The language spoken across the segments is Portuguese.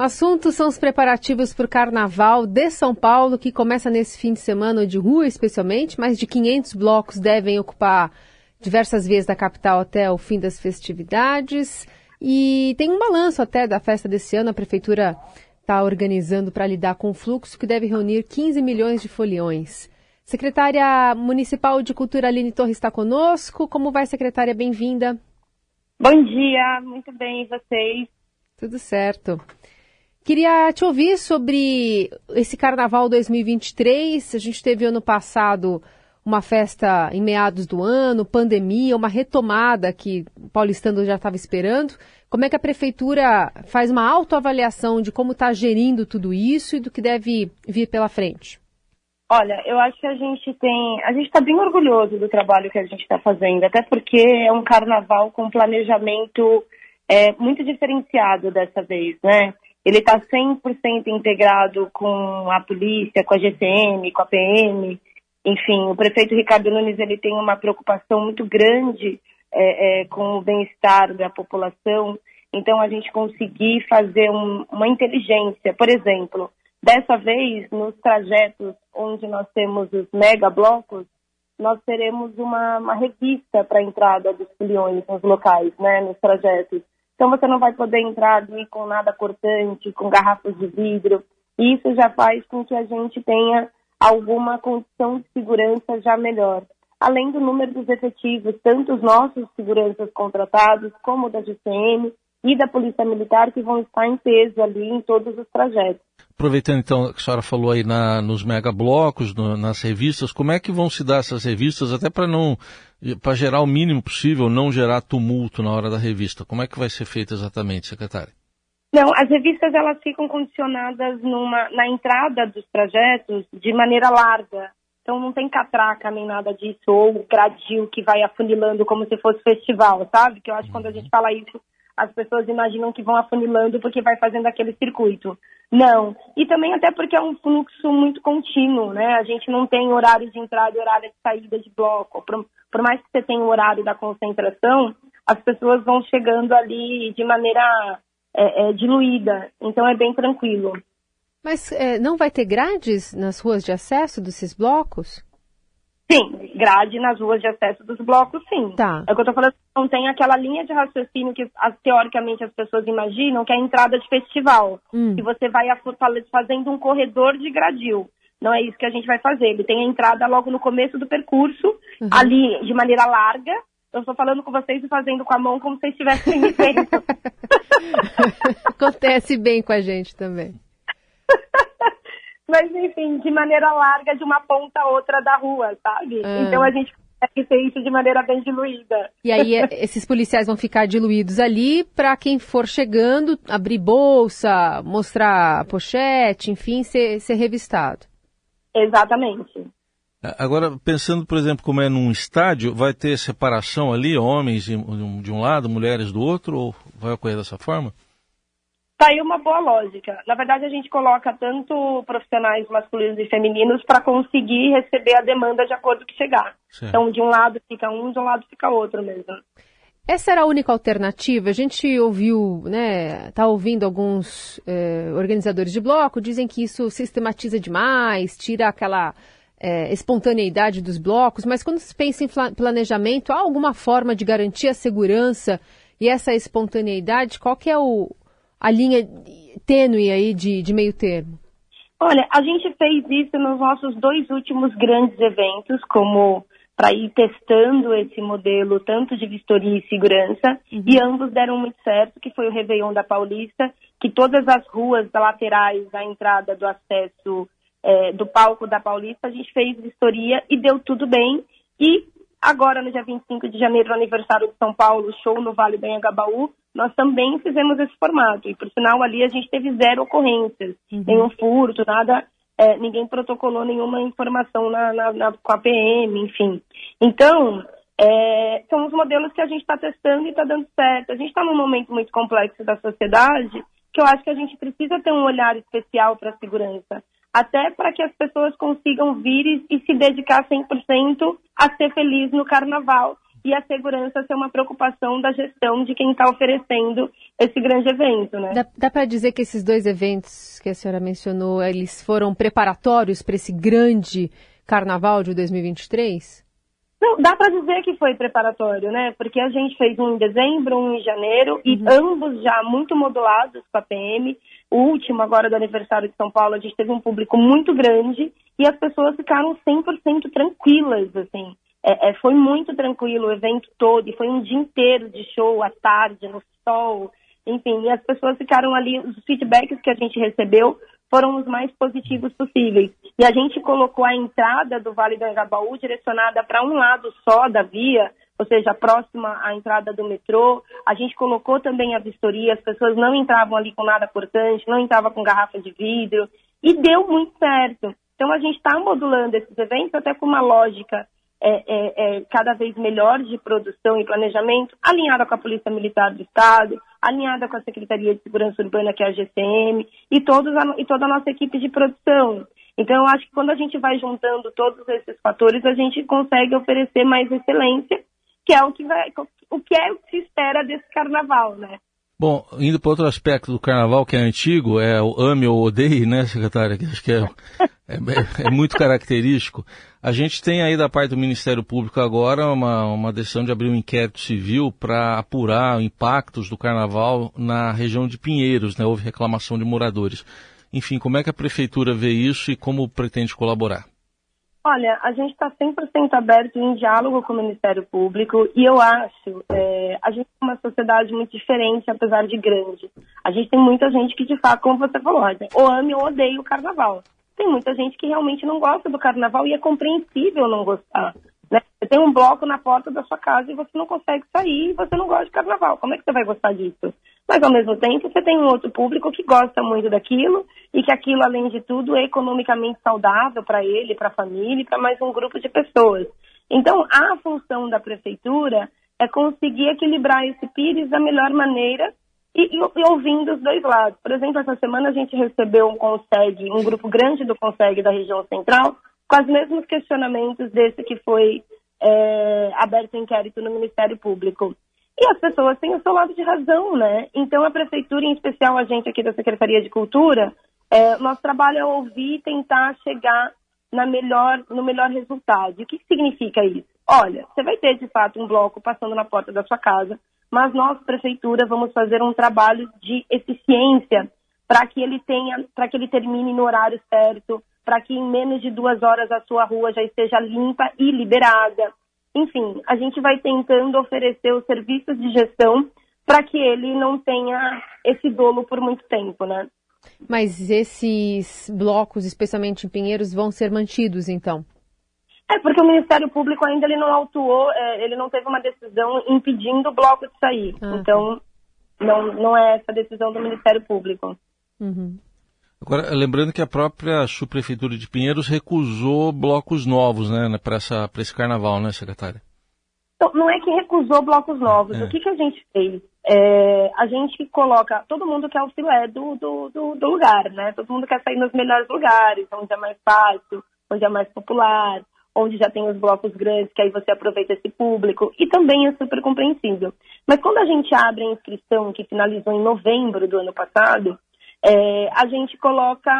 O assunto são os preparativos para o Carnaval de São Paulo, que começa nesse fim de semana de rua, especialmente. Mais de 500 blocos devem ocupar diversas vias da capital até o fim das festividades. E tem um balanço até da festa desse ano. A prefeitura está organizando para lidar com o fluxo que deve reunir 15 milhões de foliões. Secretária Municipal de Cultura Aline Torres está conosco. Como vai, secretária? Bem-vinda. Bom dia, muito bem, e vocês? Tudo certo. Queria te ouvir sobre esse Carnaval 2023. A gente teve ano passado uma festa em meados do ano, pandemia, uma retomada que o paulistano já estava esperando. Como é que a prefeitura faz uma autoavaliação de como está gerindo tudo isso e do que deve vir pela frente? Olha, eu acho que a gente tem. A gente está bem orgulhoso do trabalho que a gente está fazendo, até porque é um carnaval com planejamento é, muito diferenciado dessa vez, né? Ele está 100% integrado com a polícia, com a GCM, com a PM. Enfim, o prefeito Ricardo Nunes ele tem uma preocupação muito grande é, é, com o bem-estar da população. Então, a gente conseguir fazer um, uma inteligência. Por exemplo, dessa vez, nos trajetos onde nós temos os mega blocos, nós teremos uma, uma revista para a entrada dos filiões nos locais, né, nos trajetos. Então você não vai poder entrar ali com nada cortante, com garrafas de vidro. Isso já faz com que a gente tenha alguma condição de segurança já melhor. Além do número dos efetivos, tanto os nossos seguranças contratados, como da GCM e da Polícia Militar, que vão estar em peso ali em todos os trajetos. Aproveitando então que a senhora falou aí na, nos megablocos, no, nas revistas, como é que vão se dar essas revistas, até para não para gerar o mínimo possível, não gerar tumulto na hora da revista? Como é que vai ser feito exatamente, secretário? Não, as revistas elas ficam condicionadas numa, na entrada dos trajetos de maneira larga. Então não tem catraca nem nada disso, ou gradil que vai afunilando como se fosse festival, sabe? Que eu acho que quando a gente fala isso, as pessoas imaginam que vão afunilando porque vai fazendo aquele circuito. Não. E também até porque é um fluxo muito contínuo, né? A gente não tem horário de entrada e horário de saída de bloco. Por, por mais que você tenha o horário da concentração, as pessoas vão chegando ali de maneira é, é, diluída. Então é bem tranquilo. Mas é, não vai ter grades nas ruas de acesso desses blocos? Sim, grade nas ruas de acesso dos blocos, sim. Tá. É o que eu tô falando, não tem aquela linha de raciocínio que as, teoricamente as pessoas imaginam, que é a entrada de festival. Hum. Que você vai fazendo um corredor de gradil. Não é isso que a gente vai fazer. Ele tem a entrada logo no começo do percurso, uhum. ali de maneira larga. Eu estou falando com vocês e fazendo com a mão como se estivessem me vendo. Acontece bem com a gente também. Mas, enfim, de maneira larga, de uma ponta a outra da rua, sabe? Ah. Então a gente consegue ter isso de maneira bem diluída. E aí é, esses policiais vão ficar diluídos ali para quem for chegando, abrir bolsa, mostrar pochete, enfim, ser, ser revistado. Exatamente. Agora, pensando, por exemplo, como é num estádio, vai ter separação ali, homens de um lado, mulheres do outro, ou vai ocorrer dessa forma? Tá aí uma boa lógica. Na verdade, a gente coloca tanto profissionais masculinos e femininos para conseguir receber a demanda de acordo com que chegar. Certo. Então, de um lado fica um, de um lado fica outro mesmo. Essa era a única alternativa. A gente ouviu, né, tá ouvindo alguns eh, organizadores de bloco, dizem que isso sistematiza demais, tira aquela eh, espontaneidade dos blocos, mas quando se pensa em planejamento, há alguma forma de garantir a segurança e essa espontaneidade? Qual que é o, a linha tênue aí de, de meio termo? Olha, a gente fez isso nos nossos dois últimos grandes eventos, como para ir testando esse modelo tanto de vistoria e segurança, uhum. e ambos deram muito certo, que foi o Réveillon da Paulista, que todas as ruas laterais da entrada do acesso é, do palco da Paulista, a gente fez vistoria e deu tudo bem. E agora, no dia 25 de janeiro, aniversário de São Paulo, show no Vale do Anhangabaú, nós também fizemos esse formato. E, por sinal, ali a gente teve zero ocorrências, uhum. nenhum furto, nada, é, ninguém protocolou nenhuma informação na, na, na, com a PM, enfim. Então, é, são os modelos que a gente está testando e está dando certo. A gente está num momento muito complexo da sociedade que eu acho que a gente precisa ter um olhar especial para a segurança. Até para que as pessoas consigam vir e, e se dedicar 100% a ser feliz no carnaval e a segurança ser uma preocupação da gestão de quem está oferecendo esse grande evento, né? Dá, dá para dizer que esses dois eventos que a senhora mencionou, eles foram preparatórios para esse grande carnaval de 2023? Não, dá para dizer que foi preparatório, né? Porque a gente fez um em dezembro, um em janeiro, uhum. e ambos já muito modulados com a PM. Último, agora do aniversário de São Paulo, a gente teve um público muito grande e as pessoas ficaram 100% tranquilas, assim. É, é, foi muito tranquilo o evento todo, e foi um dia inteiro de show, à tarde, no sol, enfim, e as pessoas ficaram ali, os feedbacks que a gente recebeu foram os mais positivos possíveis. E a gente colocou a entrada do Vale do Engabaú direcionada para um lado só da via, ou seja, próxima à entrada do metrô. A gente colocou também a vistoria, as pessoas não entravam ali com nada cortante, não entravam com garrafa de vidro, e deu muito certo. Então a gente está modulando esses eventos até com uma lógica é, é, é, cada vez melhor de produção e planejamento, alinhada com a Polícia Militar do Estado, alinhada com a Secretaria de Segurança Urbana, que é a GCM, e, todos a, e toda a nossa equipe de produção. Então, eu acho que quando a gente vai juntando todos esses fatores, a gente consegue oferecer mais excelência, que é o que, vai, o que é o que se espera desse carnaval, né? Bom, indo para outro aspecto do carnaval que é antigo, é o ame ou odeie, né, secretária? Que acho que é, é, é, muito característico. A gente tem aí da parte do Ministério Público agora uma, uma decisão de abrir um inquérito civil para apurar impactos do carnaval na região de Pinheiros, né? Houve reclamação de moradores. Enfim, como é que a prefeitura vê isso e como pretende colaborar? Olha, a gente está 100% aberto em diálogo com o Ministério Público e eu acho, é, a gente é uma sociedade muito diferente, apesar de grande. A gente tem muita gente que, de fato, como você falou, ou ame ou odeia o carnaval. Tem muita gente que realmente não gosta do carnaval e é compreensível não gostar. Né? Você tem um bloco na porta da sua casa e você não consegue sair e você não gosta de carnaval. Como é que você vai gostar disso? Mas, ao mesmo tempo, você tem um outro público que gosta muito daquilo e que aquilo, além de tudo, é economicamente saudável para ele, para a família e para mais um grupo de pessoas. Então, a função da prefeitura é conseguir equilibrar esse pires da melhor maneira e, e, e, ouvindo os dois lados. Por exemplo, essa semana a gente recebeu um CONSEG, um grupo grande do CONSEG da região central, com os mesmos questionamentos desse que foi é, aberto inquérito no Ministério Público. E as pessoas têm o seu lado de razão, né? Então a prefeitura, em especial a gente aqui da Secretaria de Cultura, é, nosso trabalho é ouvir e tentar chegar na melhor, no melhor resultado. E o que, significa isso? Olha, você vai ter de fato um bloco passando na porta da sua casa, mas nós, prefeitura, vamos fazer um trabalho de eficiência para que ele tenha, para que ele termine no horário certo, para que em menos de duas horas a sua rua já esteja limpa e liberada. Enfim, a gente vai tentando oferecer os serviços de gestão para que ele não tenha esse dolo por muito tempo, né? Mas esses blocos, especialmente em Pinheiros, vão ser mantidos, então? É, porque o Ministério Público ainda ele não autuou, é, ele não teve uma decisão impedindo o bloco de sair. Ah, então, não, não é essa decisão do Ministério Público. Uhum. Agora, lembrando que a própria subprefeitura de Pinheiros recusou blocos novos, né, para esse carnaval, né, secretária? Então, não é que recusou blocos novos. É. O que, que a gente fez? É, a gente coloca, todo mundo quer o filé do, do, do, do, lugar, né? Todo mundo quer sair nos melhores lugares, onde é mais fácil, onde é mais popular, onde já tem os blocos grandes, que aí você aproveita esse público, e também é super compreensível. Mas quando a gente abre a inscrição, que finalizou em novembro do ano passado, é, a gente coloca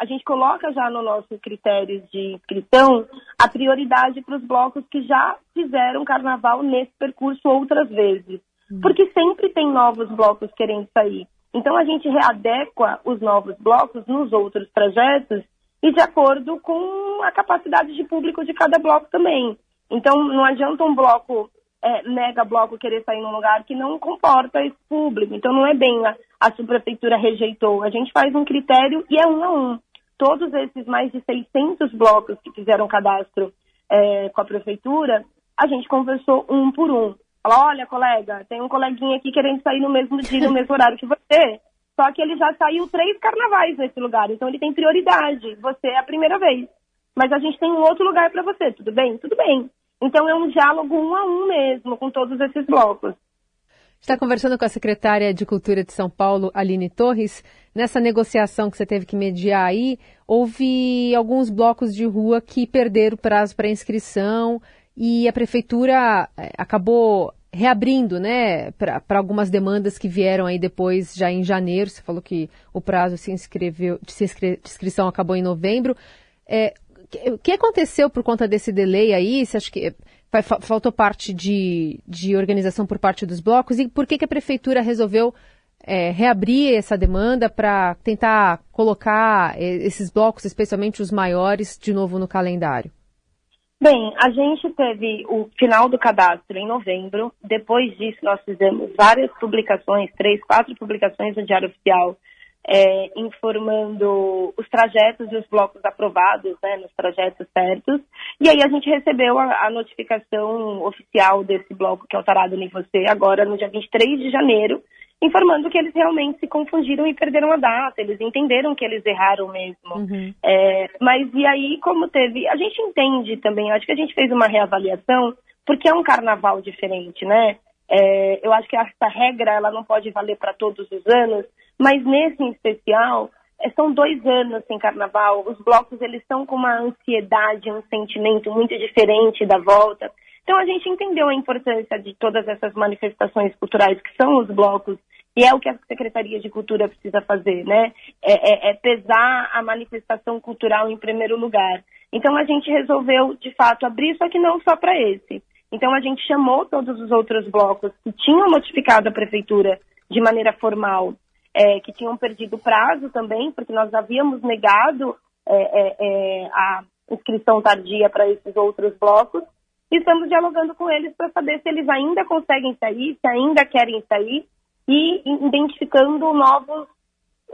a gente coloca já no nosso critério de inscrição a prioridade para os blocos que já fizeram carnaval nesse percurso outras vezes. Uhum. Porque sempre tem novos blocos querendo sair. Então a gente readequa os novos blocos nos outros trajetos e de acordo com a capacidade de público de cada bloco também. Então não adianta um bloco é, mega bloco querer sair num lugar que não comporta esse público. Então não é bem a, a subprefeitura rejeitou. A gente faz um critério e é um a um. Todos esses mais de 600 blocos que fizeram cadastro é, com a prefeitura, a gente conversou um por um. Fala, olha, colega, tem um coleguinha aqui querendo sair no mesmo dia, no mesmo horário que você. Só que ele já saiu três carnavais nesse lugar, então ele tem prioridade. Você é a primeira vez. Mas a gente tem um outro lugar para você, tudo bem? Tudo bem. Então é um diálogo um a um mesmo com todos esses blocos. Está conversando com a secretária de Cultura de São Paulo, Aline Torres. Nessa negociação que você teve que mediar aí, houve alguns blocos de rua que perderam o prazo para inscrição e a prefeitura é, acabou reabrindo, né, para algumas demandas que vieram aí depois, já em janeiro. Você falou que o prazo se inscreveu, de, inscre, de inscrição acabou em novembro. É, o que aconteceu por conta desse delay aí? Você acha que faltou parte de, de organização por parte dos blocos? E por que, que a prefeitura resolveu é, reabrir essa demanda para tentar colocar é, esses blocos, especialmente os maiores, de novo no calendário? Bem, a gente teve o final do cadastro em novembro. Depois disso, nós fizemos várias publicações, três, quatro publicações no Diário Oficial, é, informando os trajetos e os blocos aprovados, né, nos trajetos certos. E aí a gente recebeu a, a notificação oficial desse bloco que é o Tarado Nem Você, agora no dia 23 de janeiro, informando que eles realmente se confundiram e perderam a data, eles entenderam que eles erraram mesmo. Uhum. É, mas e aí, como teve. A gente entende também, acho que a gente fez uma reavaliação, porque é um carnaval diferente, né? É, eu acho que essa regra ela não pode valer para todos os anos, mas nesse em especial, é, são dois anos sem carnaval, os blocos eles estão com uma ansiedade, um sentimento muito diferente da volta. Então a gente entendeu a importância de todas essas manifestações culturais que são os blocos e é o que a Secretaria de Cultura precisa fazer, né? É, é, é pesar a manifestação cultural em primeiro lugar. Então a gente resolveu, de fato, abrir, só que não só para esse. Então a gente chamou todos os outros blocos que tinham notificado a prefeitura de maneira formal, é, que tinham perdido prazo também, porque nós havíamos negado é, é, é a inscrição tardia para esses outros blocos. E estamos dialogando com eles para saber se eles ainda conseguem sair, se ainda querem sair e identificando novos,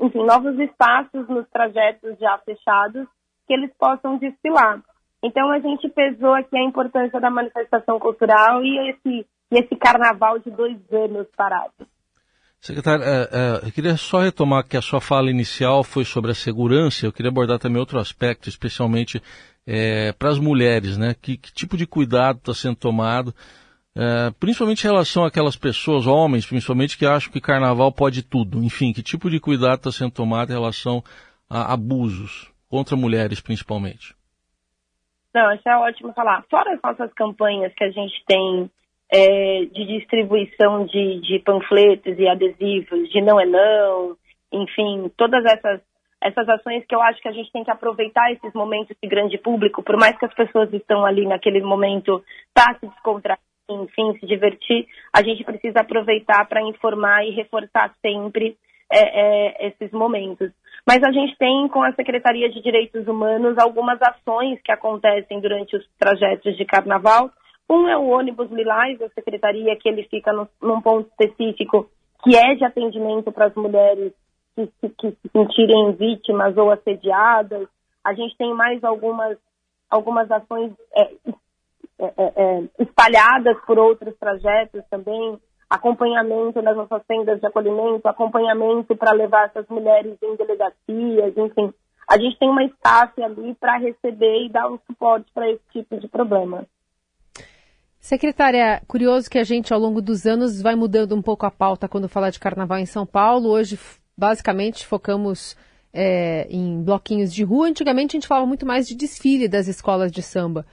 enfim, novos espaços nos trajetos já fechados que eles possam desfilar. Então a gente pesou aqui a importância da manifestação cultural e esse, esse carnaval de dois anos parado. Secretário, é, é, eu queria só retomar que a sua fala inicial foi sobre a segurança. Eu queria abordar também outro aspecto, especialmente é, para as mulheres, né? Que, que tipo de cuidado está sendo tomado? Principalmente em relação àquelas pessoas, homens principalmente, que acham que carnaval pode tudo. Enfim, que tipo de cuidado está sendo tomado em relação a abusos contra mulheres, principalmente? Não, isso é ótimo falar. Fora as nossas campanhas que a gente tem é, de distribuição de, de panfletos e adesivos, de não é não, enfim, todas essas essas ações que eu acho que a gente tem que aproveitar esses momentos de grande público, por mais que as pessoas estão ali naquele momento para se descontrair, enfim, se divertir, a gente precisa aproveitar para informar e reforçar sempre é, é, esses momentos. Mas a gente tem com a Secretaria de Direitos Humanos algumas ações que acontecem durante os trajetos de carnaval. Um é o ônibus Lilás da Secretaria, que ele fica no, num ponto específico que é de atendimento para as mulheres que, que, que se sentirem vítimas ou assediadas. A gente tem mais algumas, algumas ações é, é, é, é, espalhadas por outros trajetos também, acompanhamento nas nossas tendas de acolhimento, acompanhamento para levar essas mulheres em delegacias, enfim. A gente tem uma staff ali para receber e dar um suporte para esse tipo de problema. Secretária, curioso que a gente ao longo dos anos vai mudando um pouco a pauta quando fala de carnaval em São Paulo. Hoje, basicamente, focamos é, em bloquinhos de rua. Antigamente a gente falava muito mais de desfile das escolas de samba.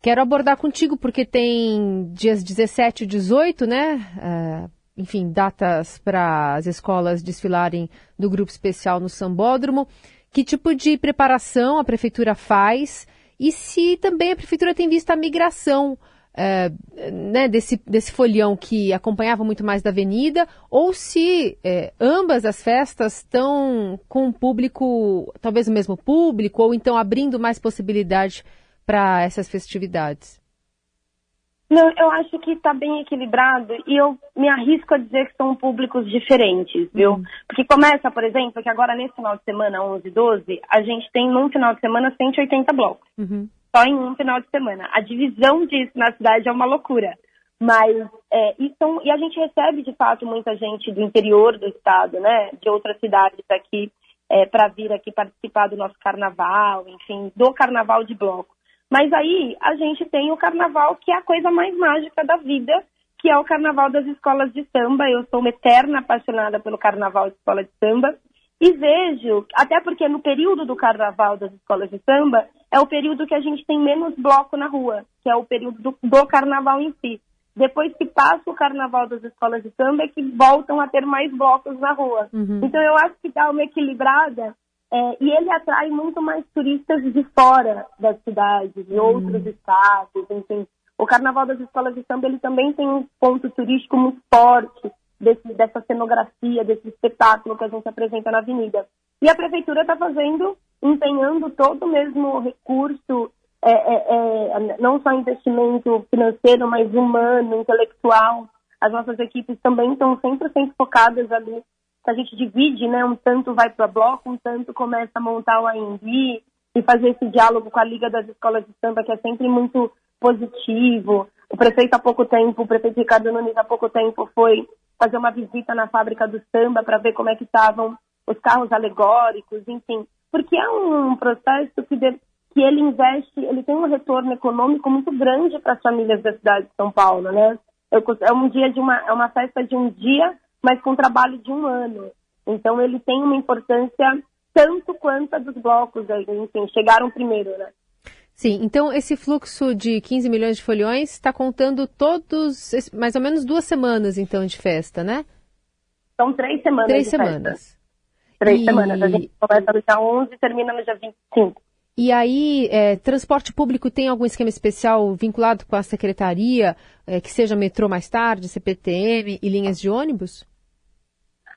Quero abordar contigo porque tem dias 17 e 18, né? Uh, enfim, datas para as escolas desfilarem do grupo especial no Sambódromo. Que tipo de preparação a prefeitura faz e se também a prefeitura tem visto a migração uh, né, desse, desse folião que acompanhava muito mais da avenida, ou se uh, ambas as festas estão com o público, talvez o mesmo público, ou então abrindo mais possibilidade para essas festividades? Não, eu acho que está bem equilibrado e eu me arrisco a dizer que são públicos diferentes, viu? Uhum. Porque começa, por exemplo, que agora nesse final de semana, 11 e 12, a gente tem num final de semana 180 blocos. Uhum. Só em um final de semana. A divisão disso na cidade é uma loucura. Mas, é, e, são, e a gente recebe, de fato, muita gente do interior do estado, né? De outras cidades aqui, é, para vir aqui participar do nosso carnaval, enfim, do carnaval de bloco. Mas aí a gente tem o carnaval, que é a coisa mais mágica da vida, que é o carnaval das escolas de samba. Eu sou uma eterna apaixonada pelo carnaval de escola de samba. E vejo, até porque no período do carnaval das escolas de samba, é o período que a gente tem menos bloco na rua, que é o período do, do carnaval em si. Depois que passa o carnaval das escolas de samba, é que voltam a ter mais blocos na rua. Uhum. Então eu acho que dá uma equilibrada é, e ele atrai muito mais turistas de fora das cidades, de uhum. outros estados, enfim. O Carnaval das Escolas de Samba ele também tem um ponto turístico muito forte desse, dessa cenografia, desse espetáculo que a gente apresenta na Avenida. E a prefeitura está fazendo, empenhando todo o mesmo recurso, é, é, é, não só investimento financeiro, mas humano, intelectual. As nossas equipes também estão sempre, sempre focadas ali. A gente divide, né? Um tanto vai para bloco, um tanto começa a montar o AMB e fazer esse diálogo com a Liga das Escolas de Samba, que é sempre muito positivo. O prefeito há pouco tempo, o prefeito Ricardo Nunes há pouco tempo foi fazer uma visita na fábrica do samba para ver como é que estavam os carros alegóricos, enfim, porque é um processo que, de, que ele investe, ele tem um retorno econômico muito grande para as famílias da cidade de São Paulo, né? É um dia de uma, é uma festa de um dia, mas com trabalho de um ano. Então ele tem uma importância tanto quanto a dos blocos, enfim, chegaram primeiro, né? Sim, então esse fluxo de 15 milhões de folhões está contando todos, mais ou menos duas semanas, então, de festa, né? São três semanas Três semanas. Festa. Três e... semanas. A gente começa no dia 11 e termina no dia 25. E aí, é, transporte público tem algum esquema especial vinculado com a secretaria, é, que seja metrô mais tarde, CPTM e linhas de ônibus?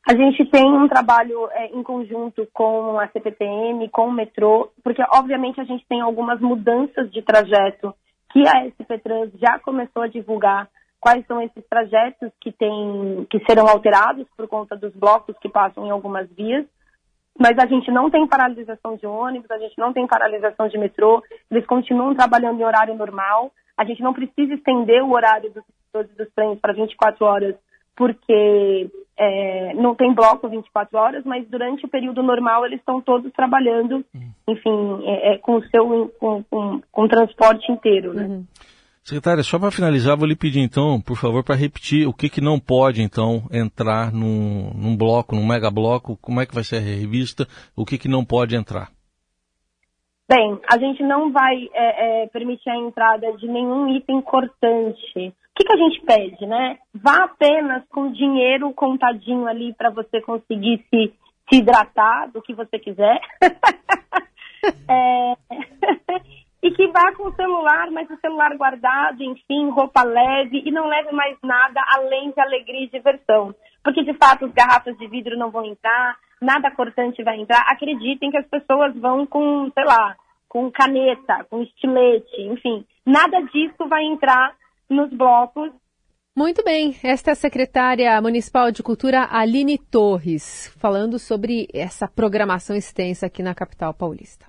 A gente tem um trabalho é, em conjunto com a CPTM, com o metrô, porque obviamente a gente tem algumas mudanças de trajeto que a SP Trans já começou a divulgar quais são esses trajetos que, tem, que serão alterados por conta dos blocos que passam em algumas vias. Mas a gente não tem paralisação de ônibus, a gente não tem paralisação de metrô, eles continuam trabalhando em horário normal. A gente não precisa estender o horário dos, dos trens para 24 horas porque é, não tem bloco 24 horas, mas durante o período normal eles estão todos trabalhando, uhum. enfim, é, é, com o seu com, com, com, o transporte inteiro, né? Uhum. Secretária, só para finalizar, vou lhe pedir então, por favor, para repetir o que, que não pode então entrar num, num bloco, num mega bloco, como é que vai ser a revista, o que, que não pode entrar. Bem, a gente não vai é, é, permitir a entrada de nenhum item cortante que, que a gente pede, né? Vá apenas com dinheiro contadinho ali para você conseguir se, se hidratar do que você quiser. é... e que vá com o celular, mas o celular guardado, enfim, roupa leve e não leve mais nada além de alegria e diversão. Porque de fato as garrafas de vidro não vão entrar, nada cortante vai entrar. Acreditem que as pessoas vão com, sei lá, com caneta, com estilete, enfim, nada disso vai entrar nos blocos. Muito bem, esta é a secretária municipal de Cultura, Aline Torres, falando sobre essa programação extensa aqui na capital paulista.